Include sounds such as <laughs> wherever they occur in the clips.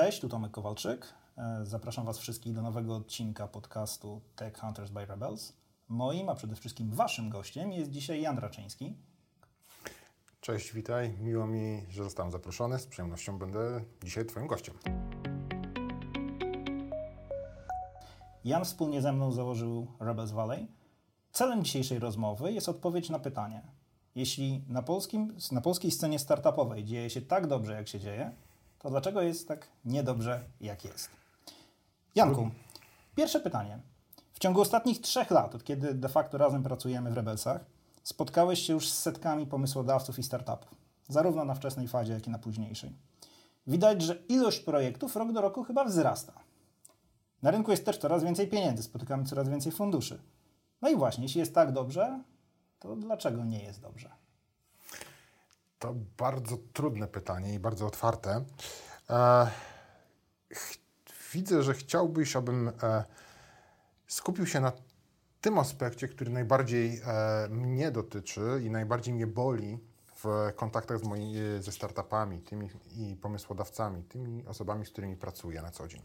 Cześć, tu Tomek Kowalczyk. E, zapraszam Was wszystkich do nowego odcinka podcastu Tech Hunters by Rebels. Moim, a przede wszystkim Waszym gościem jest dzisiaj Jan Raczyński. Cześć, witaj. Miło mi, że zostałem zaproszony. Z przyjemnością będę dzisiaj Twoim gościem. Jan wspólnie ze mną założył Rebels Valley. Celem dzisiejszej rozmowy jest odpowiedź na pytanie. Jeśli na, polskim, na polskiej scenie startupowej dzieje się tak dobrze, jak się dzieje, to dlaczego jest tak niedobrze, jak jest? Janku, pierwsze pytanie. W ciągu ostatnich trzech lat, od kiedy de facto razem pracujemy w Rebelsach, spotkałeś się już z setkami pomysłodawców i startupów, zarówno na wczesnej fazie, jak i na późniejszej. Widać, że ilość projektów rok do roku chyba wzrasta. Na rynku jest też coraz więcej pieniędzy, spotykamy coraz więcej funduszy. No i właśnie, jeśli jest tak dobrze, to dlaczego nie jest dobrze? To bardzo trudne pytanie i bardzo otwarte. E, widzę, że chciałbyś, abym e, skupił się na tym aspekcie, który najbardziej e, mnie dotyczy i najbardziej mnie boli w kontaktach z moi, ze startupami tymi, i pomysłodawcami, tymi osobami, z którymi pracuję na co dzień.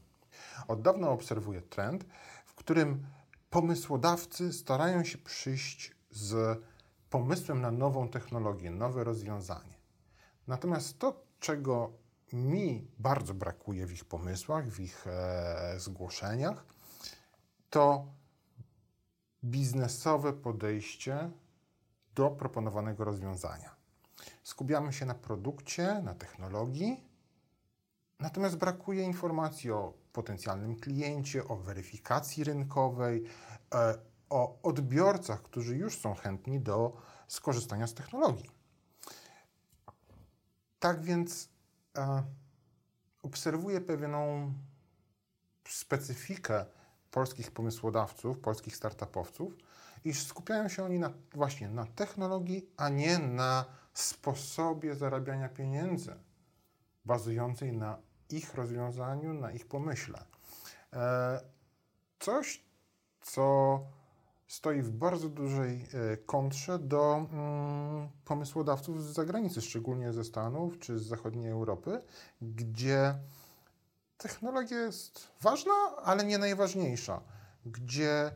Od dawna obserwuję trend, w którym pomysłodawcy starają się przyjść z pomysłem na nową technologię, nowe rozwiązanie. Natomiast to, czego mi bardzo brakuje w ich pomysłach, w ich e, zgłoszeniach, to biznesowe podejście do proponowanego rozwiązania. Skupiamy się na produkcie, na technologii, natomiast brakuje informacji o potencjalnym kliencie, o weryfikacji rynkowej, e, o odbiorcach, którzy już są chętni do skorzystania z technologii. Tak więc e, obserwuję pewną specyfikę polskich pomysłodawców, polskich startupowców, iż skupiają się oni na, właśnie na technologii, a nie na sposobie zarabiania pieniędzy, bazującej na ich rozwiązaniu, na ich pomyśle. E, coś, co stoi w bardzo dużej e, kontrze do mm, pomysłodawców z zagranicy, szczególnie ze Stanów czy z zachodniej Europy, gdzie technologia jest ważna, ale nie najważniejsza, gdzie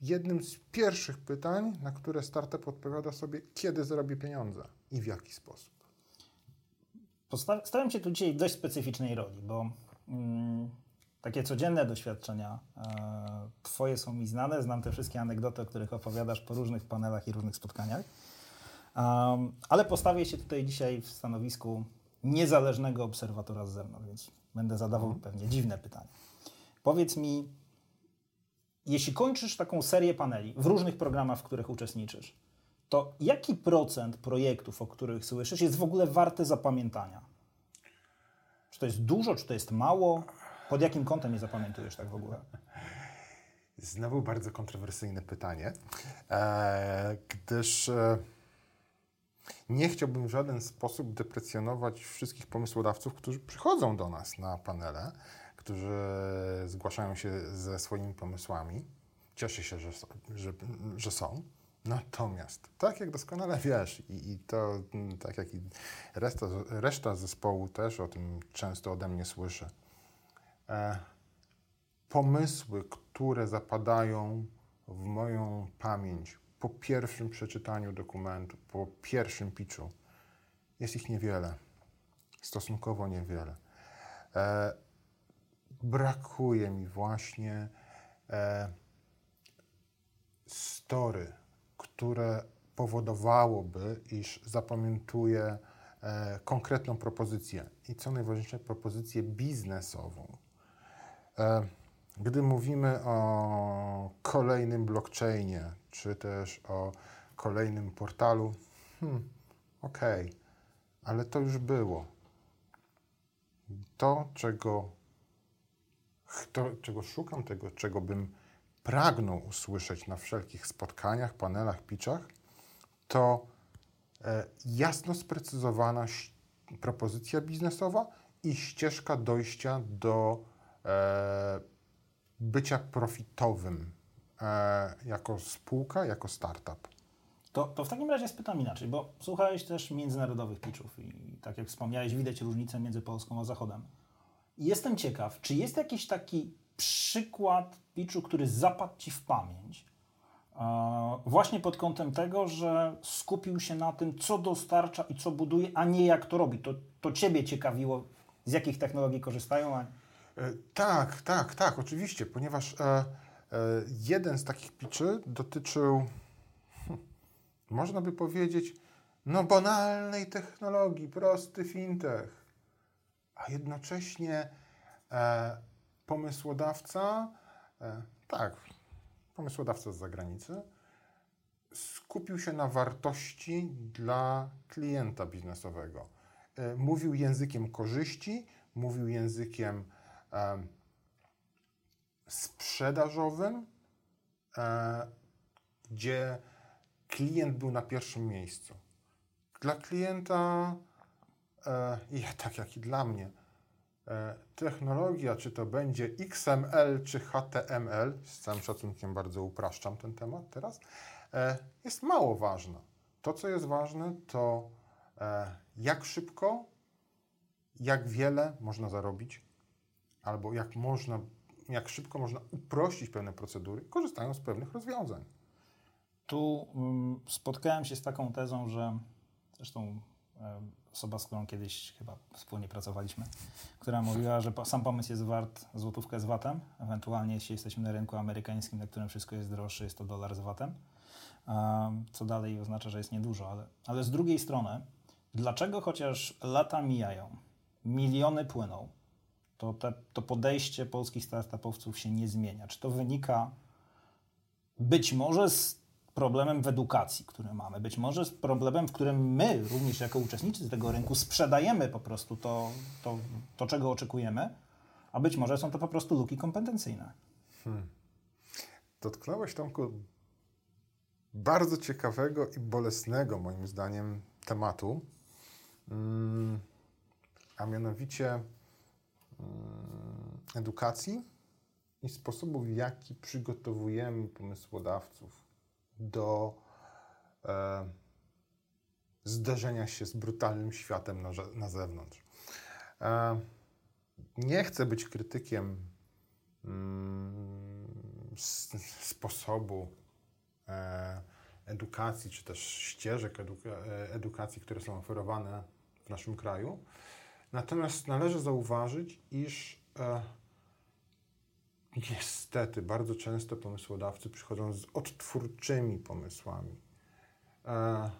jednym z pierwszych pytań, na które startup odpowiada sobie, kiedy zarobi pieniądze i w jaki sposób. Stawiam się tu dzisiaj dość specyficznej roli, bo mm, takie codzienne doświadczenia e, Twoje są mi znane. Znam te wszystkie anegdoty, o których opowiadasz po różnych panelach i różnych spotkaniach. Ale postawię się tutaj dzisiaj w stanowisku niezależnego obserwatora z zewnątrz, więc będę zadawał mhm. pewnie dziwne pytania. Powiedz mi, jeśli kończysz taką serię paneli w różnych programach, w których uczestniczysz, to jaki procent projektów, o których słyszysz, jest w ogóle warte zapamiętania? Czy to jest dużo, czy to jest mało? Pod jakim kątem je zapamiętujesz tak w ogóle? Znowu bardzo kontrowersyjne pytanie, e, gdyż e, nie chciałbym w żaden sposób deprecjonować wszystkich pomysłodawców, którzy przychodzą do nas na panele, którzy zgłaszają się ze swoimi pomysłami. Cieszę się, że, że, że są. Natomiast, tak jak doskonale wiesz, i, i to tak jak i reszta, reszta zespołu też o tym często ode mnie słyszy, pomysły, które zapadają w moją pamięć po pierwszym przeczytaniu dokumentu, po pierwszym pitchu, jest ich niewiele. Stosunkowo niewiele. E, brakuje mi właśnie e, story, które powodowałoby, iż zapamiętuję e, konkretną propozycję i co najważniejsze, propozycję biznesową. E, gdy mówimy o kolejnym blockchainie, czy też o kolejnym portalu, hmm, okej, okay, ale to już było. To, czego, to, czego szukam, tego, czego bym pragnął usłyszeć na wszelkich spotkaniach, panelach, pitchach, to e, jasno sprecyzowana propozycja biznesowa i ścieżka dojścia do bycia profitowym e, jako spółka, jako startup. To, to w takim razie spytam inaczej, bo słuchałeś też międzynarodowych pitchów i tak jak wspomniałeś, widać różnicę między Polską a Zachodem. Jestem ciekaw, czy jest jakiś taki przykład pitchu, który zapadł Ci w pamięć, e, właśnie pod kątem tego, że skupił się na tym, co dostarcza i co buduje, a nie jak to robi. To, to Ciebie ciekawiło, z jakich technologii korzystają, a E, Tak, tak, tak, oczywiście, ponieważ e, e, jeden z takich pitchy dotyczył, hm, można by powiedzieć, no banalnej technologii, prosty fintech, a jednocześnie e, pomysłodawca, e, tak, pomysłodawca z zagranicy, skupił się na wartości dla klienta biznesowego. E, Mówił językiem korzyści, mówił językiem em, sprzedażowym, e, gdzie klient był na pierwszym miejscu. Dla klienta, e, i <laughs> tak jak i dla mnie, e, technologia, czy to będzie XML, czy HTML, z całym szacunkiem bardzo upraszczam ten temat teraz, e, jest mało ważna. To, co jest ważne, to e, jak szybko, jak wiele można zarobić, albo jak można, jak szybko można uprościć pewne procedury, korzystając z pewnych rozwiązań. Tu mm, spotkałem się z taką tezą, że zresztą e, osoba, z którą kiedyś chyba wspólnie pracowaliśmy, która mówiła, że sam pomysł jest wart złotówkę z VAT-em, ewentualnie jeśli jesteśmy na rynku amerykańskim, na którym wszystko jest droższe, jest to dolar z VAT-em, um, co dalej oznacza, że jest niedużo, ale, ale z drugiej strony, dlaczego chociaż lata mijają, miliony płyną, to te, to podejście polskich startupowców się nie zmienia? Czy to wynika być może z problemem w edukacji, który mamy, być może z problemem, w którym my, również jako uczestnicy tego rynku, sprzedajemy po prostu to, to, to czego oczekujemy, a być może są to po prostu luki kompetencyjne. Dotknąłeś, Tomku, bardzo ciekawego i bolesnego, moim zdaniem, tematu, mm, a mianowicie edukacji i sposobu, w jaki przygotowujemy pomysłodawców do e, zderzenia się z brutalnym światem na, na zewnątrz. E, nie chcę być krytykiem mm, sposobu e, edukacji, czy też ścieżek eduka- e, edukacji, które są oferowane w naszym kraju. Natomiast należy zauważyć, iż e, niestety bardzo często pomysłodawcy przychodzą z odtwórczymi pomysłami. E,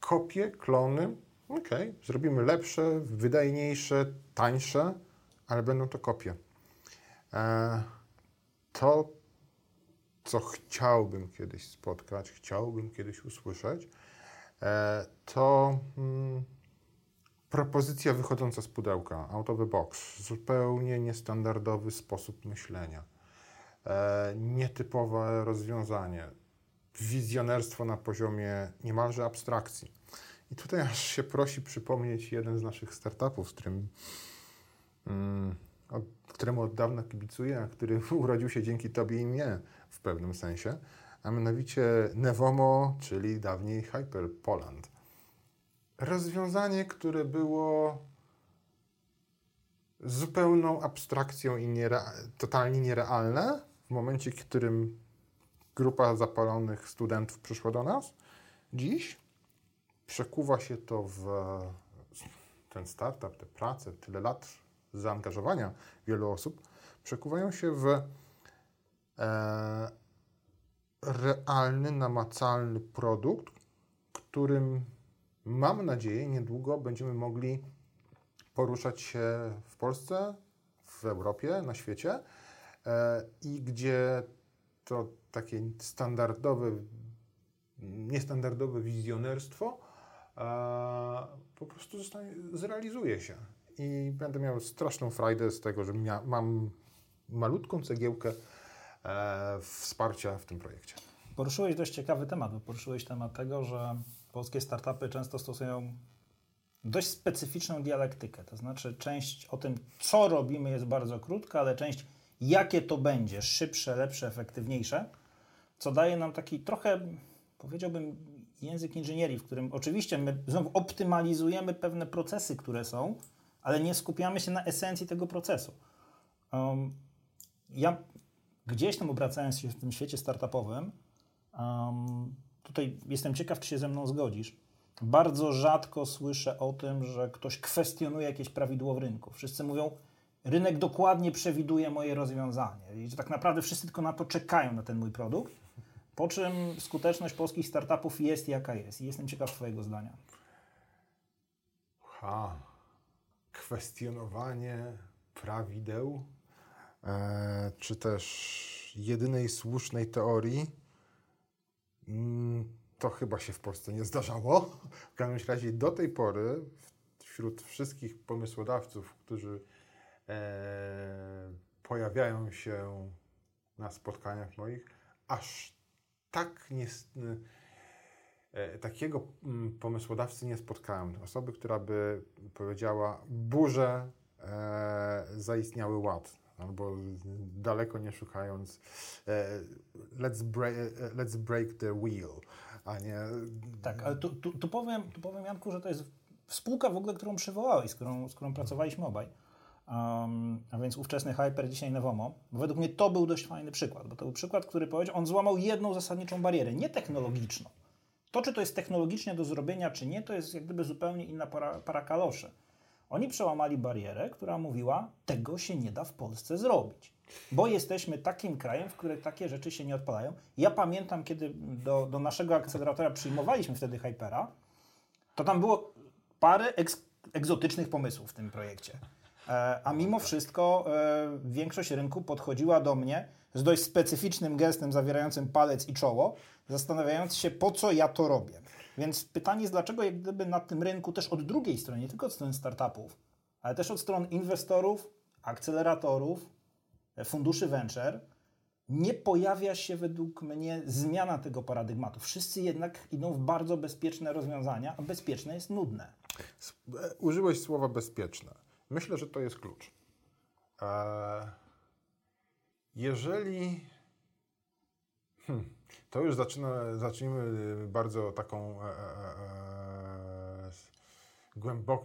kopie, klony, okej, zrobimy lepsze, wydajniejsze, tańsze, ale będą to kopie. E, to, co chciałbym kiedyś spotkać, chciałbym kiedyś usłyszeć, e, to mm, propozycja wychodząca z pudełka, out of the box, zupełnie niestandardowy sposób myślenia, e, nietypowe rozwiązanie, wizjonerstwo na poziomie niemalże abstrakcji. I tutaj aż się prosi przypomnieć jeden z naszych startupów, z którym mm, któremu od dawna kibicuję, a który <laughs> urodził się dzięki Tobie i mnie w pewnym sensie, a mianowicie Nevomo, czyli dawniej Hyper Poland. Rozwiązanie, które było zupełną abstrakcją i totalnie nierealne w momencie, w którym grupa zapalonych studentów przyszła do nas. Dziś przekuwa się to w ten startup, te prace, tyle lat zaangażowania wielu osób, przekuwają się w e, realny, namacalny produkt, którym mam nadzieję niedługo będziemy mogli poruszać się w Polsce, w Europie, na świecie e, i gdzie to takie standardowe, niestandardowe wizjonerstwo e, po prostu zostanie, zrealizuje się. I będę miał straszną frajdę z tego, że mia, mam malutką cegiełkę e, wsparcia w tym projekcie. Poruszyłeś dość ciekawy temat, bo poruszyłeś temat tego, że polskie startupy często stosują dość specyficzną dialektykę. To znaczy, część o tym, co robimy, jest bardzo krótka, ale część, jakie to będzie, szybsze, lepsze, efektywniejsze, co daje nam taki trochę, powiedziałbym, język inżynierii, w którym oczywiście my znowu optymalizujemy pewne procesy, które są, ale nie skupiamy się na esencji tego procesu. Um, ja gdzieś tam obracając się w tym świecie startupowym, um, tutaj jestem ciekaw, czy się ze mną zgodzisz. Bardzo rzadko słyszę o tym, że ktoś kwestionuje jakieś prawidło w rynku. Wszyscy mówią, rynek dokładnie przewiduje moje rozwiązanie i że tak naprawdę wszyscy tylko na to czekają, na ten mój produkt. Po czym skuteczność polskich startupów jest jaka jest. I jestem ciekaw Twojego zdania. Ha, kwestionowanie prawideł, e, czy też jedynej słusznej teorii, to chyba się w Polsce nie zdarzało. W każdym razie do tej pory wśród wszystkich pomysłodawców, którzy e, pojawiają się na spotkaniach moich, aż tak nie, e, takiego mm, pomysłodawcy nie spotkałem. Osoby, która by powiedziała, burze e, zaistniały ład, albo daleko nie szukając, e, let's, break, e, let's break the wheel, a nie... Tak, ale tu, tu, tu, powiem, tu powiem, Janku, że to jest spółka w ogóle, którą przywołałeś, z którą, z którą pracowaliśmy obaj. Um, a więc ówczesny Hyper, dzisiaj Nevomo. Według mnie to był dość fajny przykład, bo to był przykład, który powiedział, on złamał jedną zasadniczą barierę, nie technologiczną. To, czy to jest technologicznie do zrobienia, czy nie, to jest jak gdyby zupełnie inna para, para kaloszy. Oni przełamali barierę, która mówiła, tego się nie da w Polsce zrobić. Bo jesteśmy takim krajem, w którym takie rzeczy się nie odpalają. Ja pamiętam, kiedy do, do naszego akceleratora przyjmowaliśmy wtedy Hypera, to tam było parę eks, egzotycznych pomysłów w tym projekcie. E, a mimo wszystko e, większość rynku podchodziła do mnie z dość specyficznym gestem zawierającym palec i czoło, zastanawiając się, po co ja to robię. Więc pytanie jest, dlaczego jak gdyby na tym rynku też od drugiej strony, nie tylko od strony startupów, ale też od stron inwestorów, akceleratorów, e, funduszy venture, nie pojawia się według mnie zmiana tego paradygmatu. Wszyscy jednak idą w bardzo bezpieczne rozwiązania, a bezpieczne jest nudne. Użyłeś słowa bezpieczne. Myślę, że to jest klucz. E, jeżeli. Hmm, to już zaczyna, zacznijmy bardzo taką. E, e, głęboko,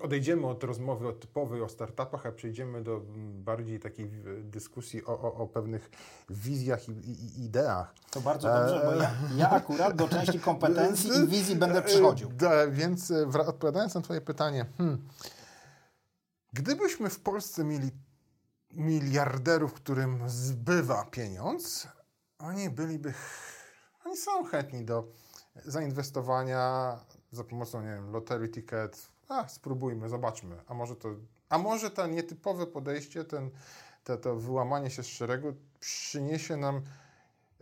odejdziemy od rozmowy o typowej, o startupach, a przejdziemy do bardziej takiej dyskusji o, o, o pewnych wizjach i, i, ideach. To bardzo dobrze, bo ja, ja, akurat do części kompetencji i wizji będę przychodził. Więc odpowiadając na Twoje pytanie, hmm, Gdybyśmy w Polsce mieli miliarderów, którym zbywa pieniądz, oni byliby, oni są chętni do zainwestowania za pomocą, nie wiem, lottery ticket. A, spróbujmy, zobaczmy. A może to, a może to nietypowe podejście, ten, to, to wyłamanie się z szeregu przyniesie nam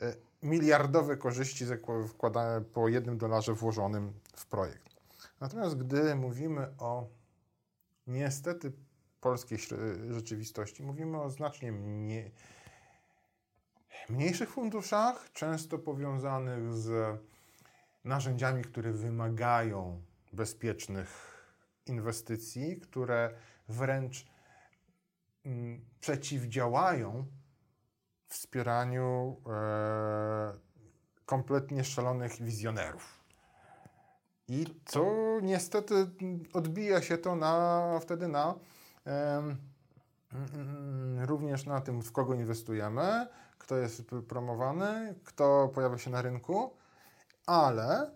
e, miliardowe korzyści wkładane po jednym dolarze włożonym w projekt. Natomiast gdy mówimy o niestety polskiej rzeczywistości mówimy o znacznie mniej, mniejszych funduszach, często powiązanych z narzędziami, które wymagają bezpiecznych inwestycji, które wręcz mm, przeciwdziałają wspieraniu e, kompletnie szalonych wizjonerów. I to niestety odbija się to na, wtedy na również na tym, w kogo inwestujemy, kto jest promowany, kto pojawia się na rynku, ale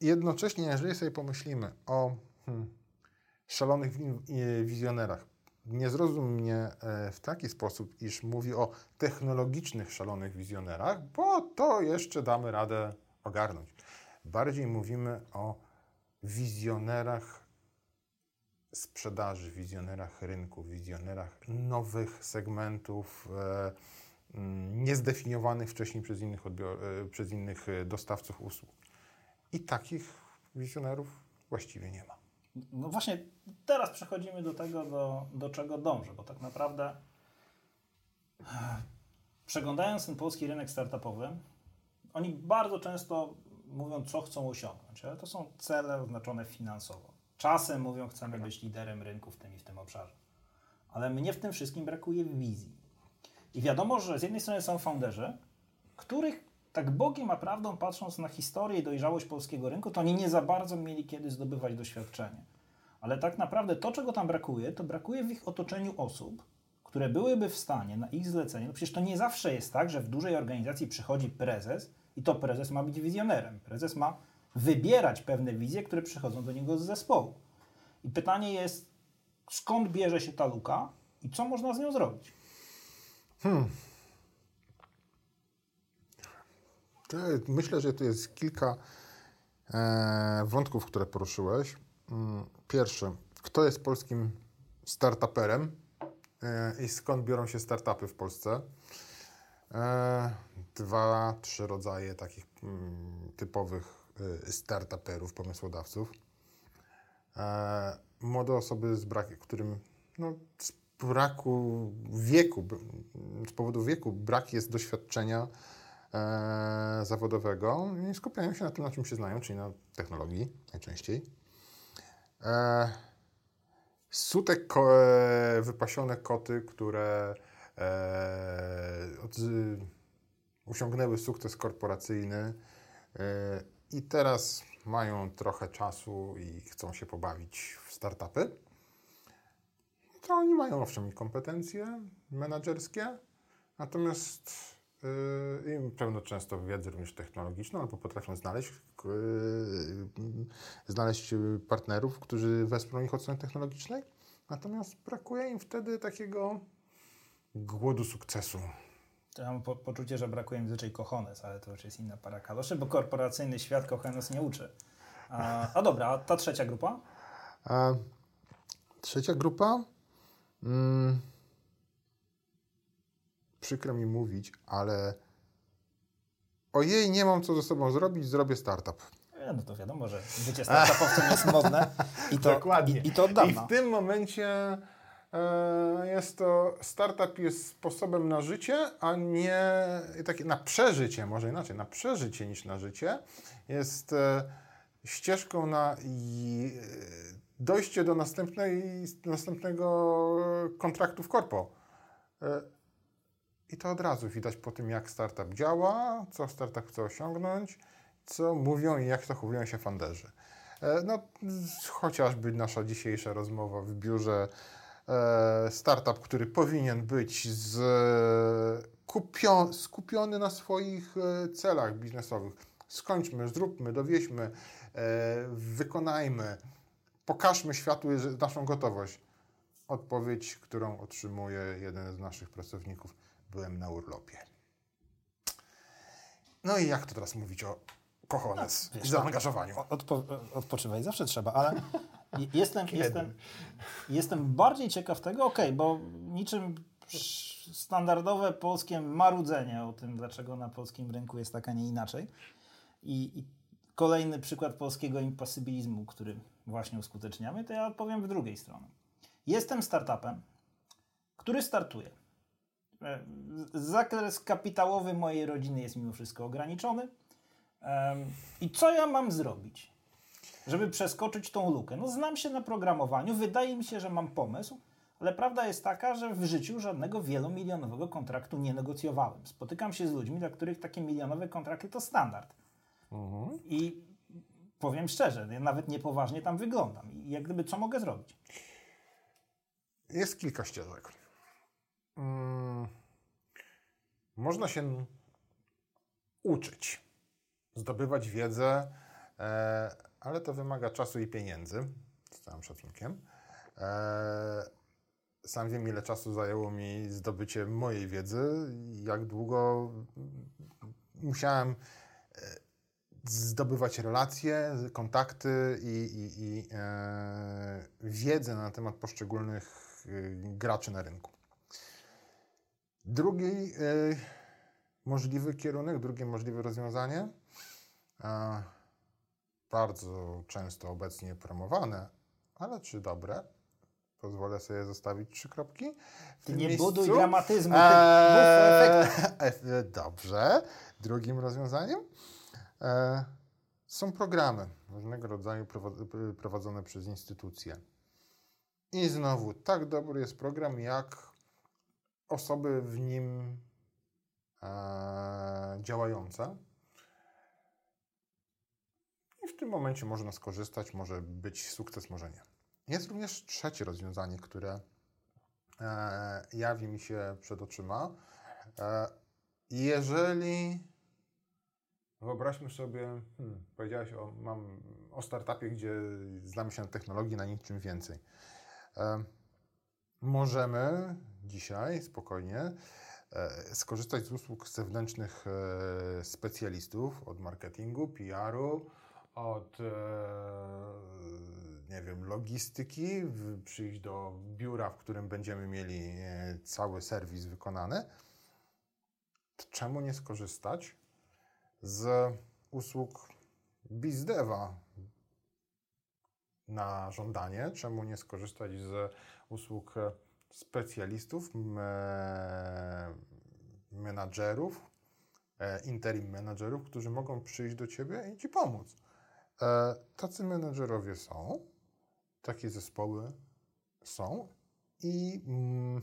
jednocześnie, jeżeli sobie pomyślimy o hmm, szalonych wizjonerach, nie zrozum mnie e, w taki sposób, iż mówi o technologicznych szalonych wizjonerach, bo to jeszcze damy radę ogarnąć. Bardziej mówimy o wizjonerach sprzedaży, wizjonerach rynku, wizjonerach nowych segmentów, e, niezdefiniowanych wcześniej przez innych, e, przez innych e, dostawców usług. I takich wizjonerów właściwie nie ma. No właśnie teraz przechodzimy do tego, do, do czego dążę, bo tak naprawdę przeglądając ten polski rynek startupowy, oni bardzo często mówią, co chcą osiągnąć, ale to są cele oznaczone finansowo. Czasem mówią, chcemy być liderem rynku w tym i w tym obszarze. Ale mnie w tym wszystkim brakuje wizji. I wiadomo, że z jednej strony są founderzy, których tak Bogiem a prawdą patrząc na historię i dojrzałość polskiego rynku, to oni nie za bardzo mieli kiedy zdobywać doświadczenie. Ale tak naprawdę to, czego tam brakuje, to brakuje w ich otoczeniu osób, które byłyby w stanie na ich zlecenie, no przecież to nie zawsze jest tak, że w dużej organizacji przychodzi prezes i to prezes ma być wizjonerem. Prezes ma wybierać pewne wizje, które przychodzą do niego z zespołu. I pytanie jest, skąd bierze się ta luka i co można z nią zrobić? Hmm. Myślę, że to jest kilka e, wątków, które poruszyłeś. Mm, pierwszy, kto jest polskim startuperem e, i skąd biorą się startupy w Polsce? E, dwa, trzy rodzaje takich mm, typowych e, startuperów, pomysłodawców. Młode osoby z braku, którym no, braku wieku, z powodu wieku brak jest doświadczenia e, zawodowego i skupiają się na tym, na czym się znają, czyli na technologii najczęściej. E, sutek ko, e, wypasione koty, które e, od, osiągnęły sukces korporacyjny e, i teraz mają trochę czasu i chcą się pobawić w startupy. To oni mają owszem kompetencje menedżerskie, natomiast Yy, i pełno często wiedzę również technologiczną, albo potrafią znaleźć, yy, znaleźć partnerów, którzy wesprą ich od strony technologicznej. Natomiast brakuje im wtedy takiego głodu sukcesu. Ja mam po poczucie, że brakuje im zwyczaj kochones, ale to już jest inna para kaloszy, bo korporacyjny świat kochones nie uczy. A, a dobra, a ta trzecia grupa? A, trzecia grupa? Mm przykro mi mówić, ale ojej, nie mam co ze sobą zrobić, zrobię startup. E, no to wiadomo, że bycie startupowcem jest modne i to, Dokładnie. I, i to od dawna. I w tym momencie e, jest to, startup jest sposobem na życie, a nie takie na przeżycie, może inaczej, na przeżycie niż na życie. Jest e, ścieżką na i, dojście do następnej, następnego kontraktu w korpo. E, i to od razu widać po tym, jak startup działa, co startup chce osiągnąć, co mówią i jak zachowują się funderzy. E, no, chociażby nasza dzisiejsza rozmowa w biurze, e, startup, który powinien być z, kupio, skupiony na swoich celach biznesowych. Skończmy, zróbmy, dowieźmy, wykonajmy, pokażmy światu naszą gotowość. Odpowiedź, którą otrzymuje jeden z naszych pracowników byłem na urlopie. No i jak to teraz mówić o kochones no, i zaangażowaniu? Odpo odpoczywać zawsze trzeba, ale <laughs> jestem, jestem, jestem bardziej ciekaw tego, okej, okay, bo niczym standardowe polskie marudzenie o tym, dlaczego na polskim rynku jest tak, a nie inaczej. I, i kolejny przykład polskiego imposybilizmu, który właśnie uskuteczniamy, to ja odpowiem w drugiej stronie. Jestem startupem, który startuje E, zakres kapitałowy mojej rodziny jest mimo wszystko ograniczony. I co ja mam zrobić, żeby przeskoczyć tą lukę? No, znam się na programowaniu, wydaje mi się, że mam pomysł, ale prawda jest taka, że w życiu żadnego wielomilionowego kontraktu nie negocjowałem. Spotykam się z ludźmi, dla których takie milionowe kontrakty to standard. Mhm. I powiem szczerze, nawet niepoważnie tam wyglądam. I jak gdyby, co mogę zrobić? Jest kilka ścieżek. Hmm. Można się uczyć, zdobywać wiedzę, e, ale to wymaga czasu i pieniędzy, z całym szacunkiem. E, sam wiem, ile czasu zajęło mi zdobycie mojej wiedzy, jak długo musiałem zdobywać relacje, kontakty i, i, i e, wiedzę na temat poszczególnych graczy na rynku. Drugi y, możliwy kierunek, drugie możliwe rozwiązanie, e, bardzo często obecnie promowane, ale czy dobre? Pozwolę sobie zostawić trzy kropki. W nie miejscu. buduj dramatyzmu. Eee, <laughs> dobrze. Drugim rozwiązaniem e, są programy różnego rodzaju prowadzone przez instytucje. I znowu, tak dobry jest program, jak osoby w nim e, działające. I w tym momencie można skorzystać, może być sukces, może nie. Jest również trzecie rozwiązanie, które e, jawi mi się przed oczyma. E, jeżeli wyobraźmy sobie, hmm, powiedziałeś o, mam, o startupie, gdzie znamy się na technologii, na niczym więcej. E, możemy dzisiaj spokojnie e, skorzystać z usług zewnętrznych e, specjalistów od marketingu, PR-u, od e, nie wiem, logistyki, przyjść do biura, w którym będziemy mieli e, cały serwis wykonany. Czemu nie skorzystać z usług BizDeva na żądanie? Czemu nie skorzystać z usług specjalistów, me, menadżerów, e, interim menadżerów, którzy mogą przyjść do Ciebie i Ci pomóc? E, tacy menedżerowie są, takie zespoły są i mm,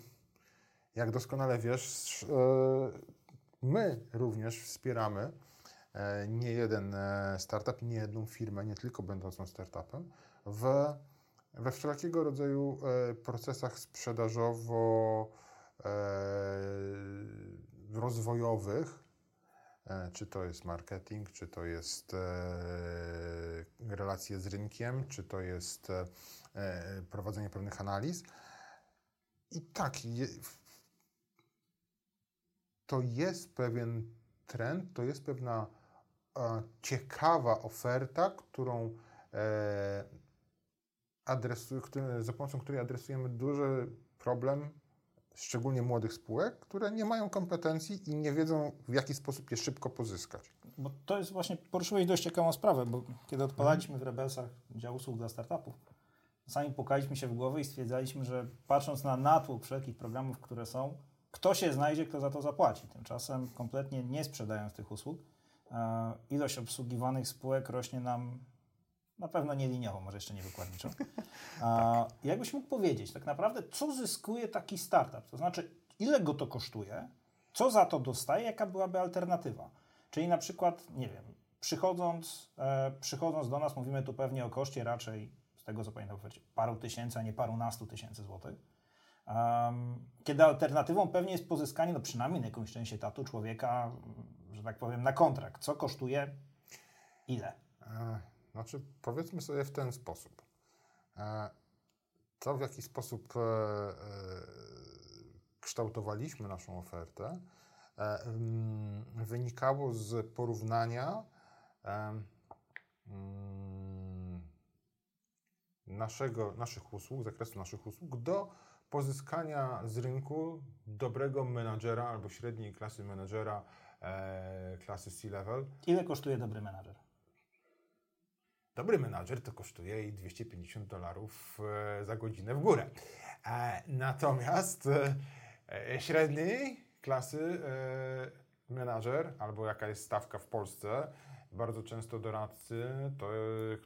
jak doskonale wiesz, e, my również wspieramy nie jeden e, startup i nie jedną firmę, nie tylko będącą startupem, w, we wszelkiego rodzaju e, procesach sprzedażowo e, rozwojowych, E, czy to jest marketing, czy to jest e, relacje z rynkiem, czy to jest e, prowadzenie pewnych analiz. I tak, to jest pewien trend, to jest pewna ciekawa oferta, którą adresu, który, za pomocą której adresujemy duży problem szczególnie młodych spółek, które nie mają kompetencji i nie wiedzą, w jaki sposób je szybko pozyskać. Bo to jest właśnie, poruszyłeś dość ciekawą sprawę, bo kiedy odpalaliśmy w Rebelsach dział usług dla startupów, sami pukaliśmy się w głowę i stwierdzaliśmy, że patrząc na natłok wszelkich programów, które są, kto się znajdzie, kto za to zapłaci. Tymczasem kompletnie nie sprzedając tych usług, e, ilość obsługiwanych spółek rośnie nam na pewno nie liniowo, może jeszcze nie wykładniczo. Tak. <laughs> Jakbyś mógł powiedzieć, tak naprawdę, co zyskuje taki startup? To znaczy, ile go to kosztuje, co za to dostaje, jaka byłaby alternatywa? Czyli na przykład, nie wiem, przychodząc, e, przychodząc do nas, mówimy tu pewnie o koszcie raczej, z tego co pamiętam, paru tysięcy, a nie parunastu tysięcy złotych. Um, kiedy alternatywą pewnie jest pozyskanie, no przynajmniej na jakąś część etatu człowieka, że tak powiem, na kontrakt. Co kosztuje? Ile? Znaczy, powiedzmy sobie w ten sposób. E, to, w jaki sposób e, e, kształtowaliśmy naszą ofertę, mm, wynikało z porównania mm, naszego, naszych usług, zakresu naszych usług do pozyskania z rynku dobrego menadżera albo średniej klasy menadżera klasy C-level. Ile kosztuje dobry menadżer? Dobry menadżer to kosztuje i 250 dolarów e, za godzinę w górę. E, natomiast e, średniej klasy menadżer, albo jaka jest stawka w Polsce, bardzo często doradcy,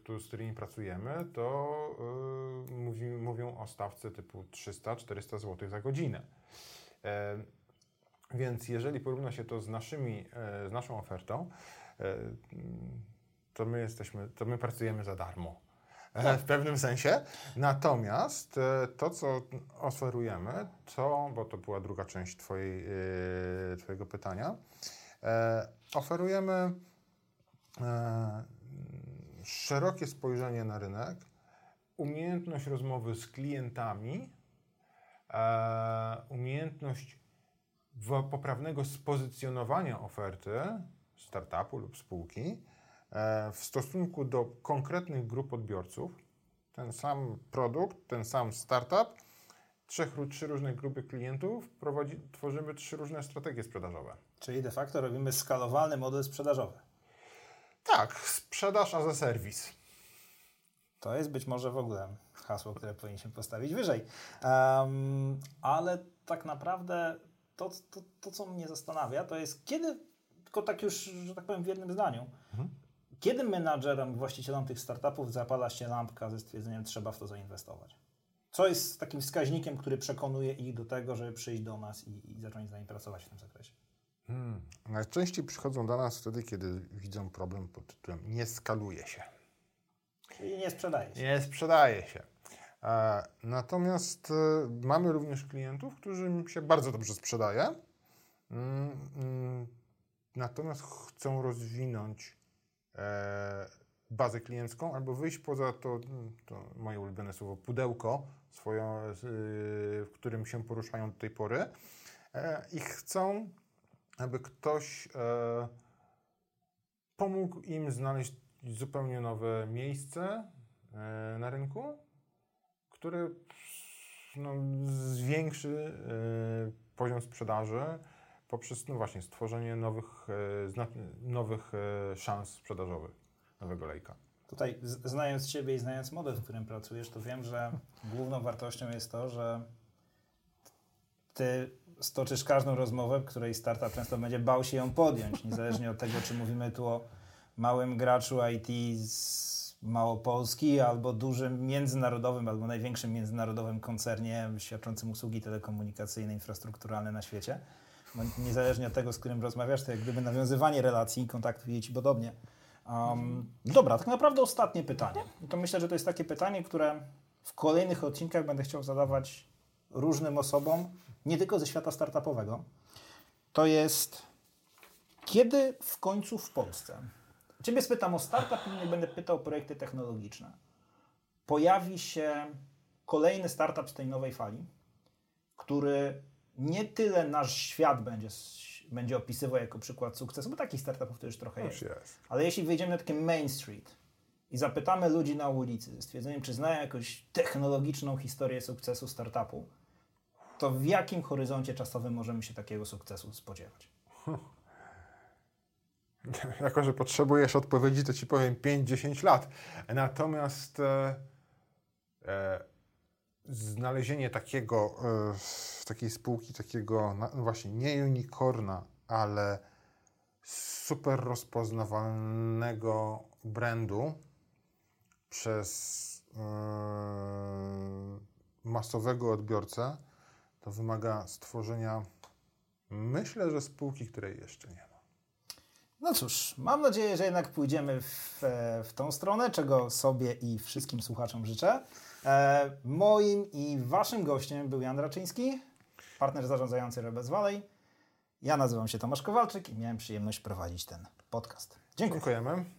to, z którymi pracujemy, to mówi, mówią o stawce typu 300-400 zł za godzinę. Więc jeżeli porówna się to z, naszymi, z naszą ofertą, to my jesteśmy, to my pracujemy za darmo. E, tak. W pewnym sensie. Natomiast e, to, co oferujemy, to, bo to była druga część twojej, e, Twojego pytania, oferujemy szerokie spojrzenie na rynek, umiejętność rozmowy z klientami, umiejętność poprawnego spozycjonowania oferty startupu lub spółki, E, w stosunku do konkretnych grup odbiorców, ten sam produkt, ten sam startup, trzech, trzy różne grupy klientów, prowadzi, tworzymy trzy różne strategie sprzedażowe. Czyli de facto robimy skalowalny model sprzedażowy. Tak, sprzedaż a za serwis. To jest być może w ogóle hasło, które powinniśmy postawić wyżej. Um, ale tak naprawdę to, to, to, co mnie zastanawia, to jest kiedy, tylko tak już, że tak powiem w jednym zdaniu, mhm. Kiedy menadżerom, właścicielom tych startupów zapala się lampka ze stwierdzeniem, trzeba w to zainwestować? Co jest takim wskaźnikiem, który przekonuje ich do tego, żeby przyjść do nas i, i zacząć z nami pracować w tym zakresie? Hmm. Najczęściej przychodzą do nas wtedy, kiedy widzą problem pod tytułem nie skaluje się. Czyli nie sprzedaje się. Nie sprzedaje się. E, natomiast e, mamy również klientów, którym się bardzo dobrze sprzedaje. Mm, mm, natomiast chcą rozwinąć e, bazę kliencką albo wyjść poza to, mm, to moje ulubione słowo, pudełko, swoją, y, w którym się poruszają do tej pory i chcą, aby ktoś pomógł im znaleźć zupełnie nowe miejsce na rynku, które no, zwiększy e, poziom sprzedaży poprzez no właśnie stworzenie nowych, e, nowych e, szans sprzedażowych nowego lejka. Tutaj, znając Ciebie i znając model, w którym pracujesz, to wiem, że główną wartością jest to, że Ty stoczysz każdą rozmowę, której startup często będzie bał się ją podjąć, niezależnie od tego, czy mówimy tu o małym graczu IT z Małopolski, albo dużym międzynarodowym, albo największym międzynarodowym koncernie świadczącym usługi telekomunikacyjne, infrastrukturalne na świecie. Niezależnie od tego, z którym rozmawiasz, to jak gdyby nawiązywanie relacji i kontaktów idzie Ci podobnie. Um, dobra, tak naprawdę ostatnie pytanie. I to myślę, że to jest takie pytanie, które w kolejnych odcinkach będę chciał zadawać różnym osobom, nie tylko ze świata startupowego. To jest, kiedy w końcu w Polsce, Ciebie spytam o startup, innych będę pytał o projekty technologiczne, pojawi się kolejny startup z tej nowej fali, który nie tyle nasz świat będzie, będzie opisywał jako przykład sukcesu, bo takich startupów to już trochę jest. Jest. Ale jeśli wejdziemy na taki Main Street i zapytamy ludzi na ulicy z stwierdzeniem, czy znają jakąś technologiczną historię sukcesu startupu, to w jakim horyzoncie czasowym możemy się takiego sukcesu spodziewać? <laughs> <laughs> Jako, że potrzebujesz odpowiedzi, to ci powiem 5-10 lat. Natomiast e, e, znalezienie takiego, e, takiej spółki, takiego, no właśnie, nie unicorna, ale super rozpoznawalnego brandu przez e, masowego odbiorcę, to wymaga stworzenia, myślę, że spółki, której jeszcze nie. No cóż, mam nadzieję, że jednak pójdziemy w, e, w tą stronę, czego sobie i wszystkim słuchaczom życzę. E, moim i waszym gościem był Jan Raczyński, partner zarządzający Rebels Valley. Ja nazywam się Tomasz Kowalczyk i miałem przyjemność prowadzić ten podcast. Dziękuję. Dziękujemy.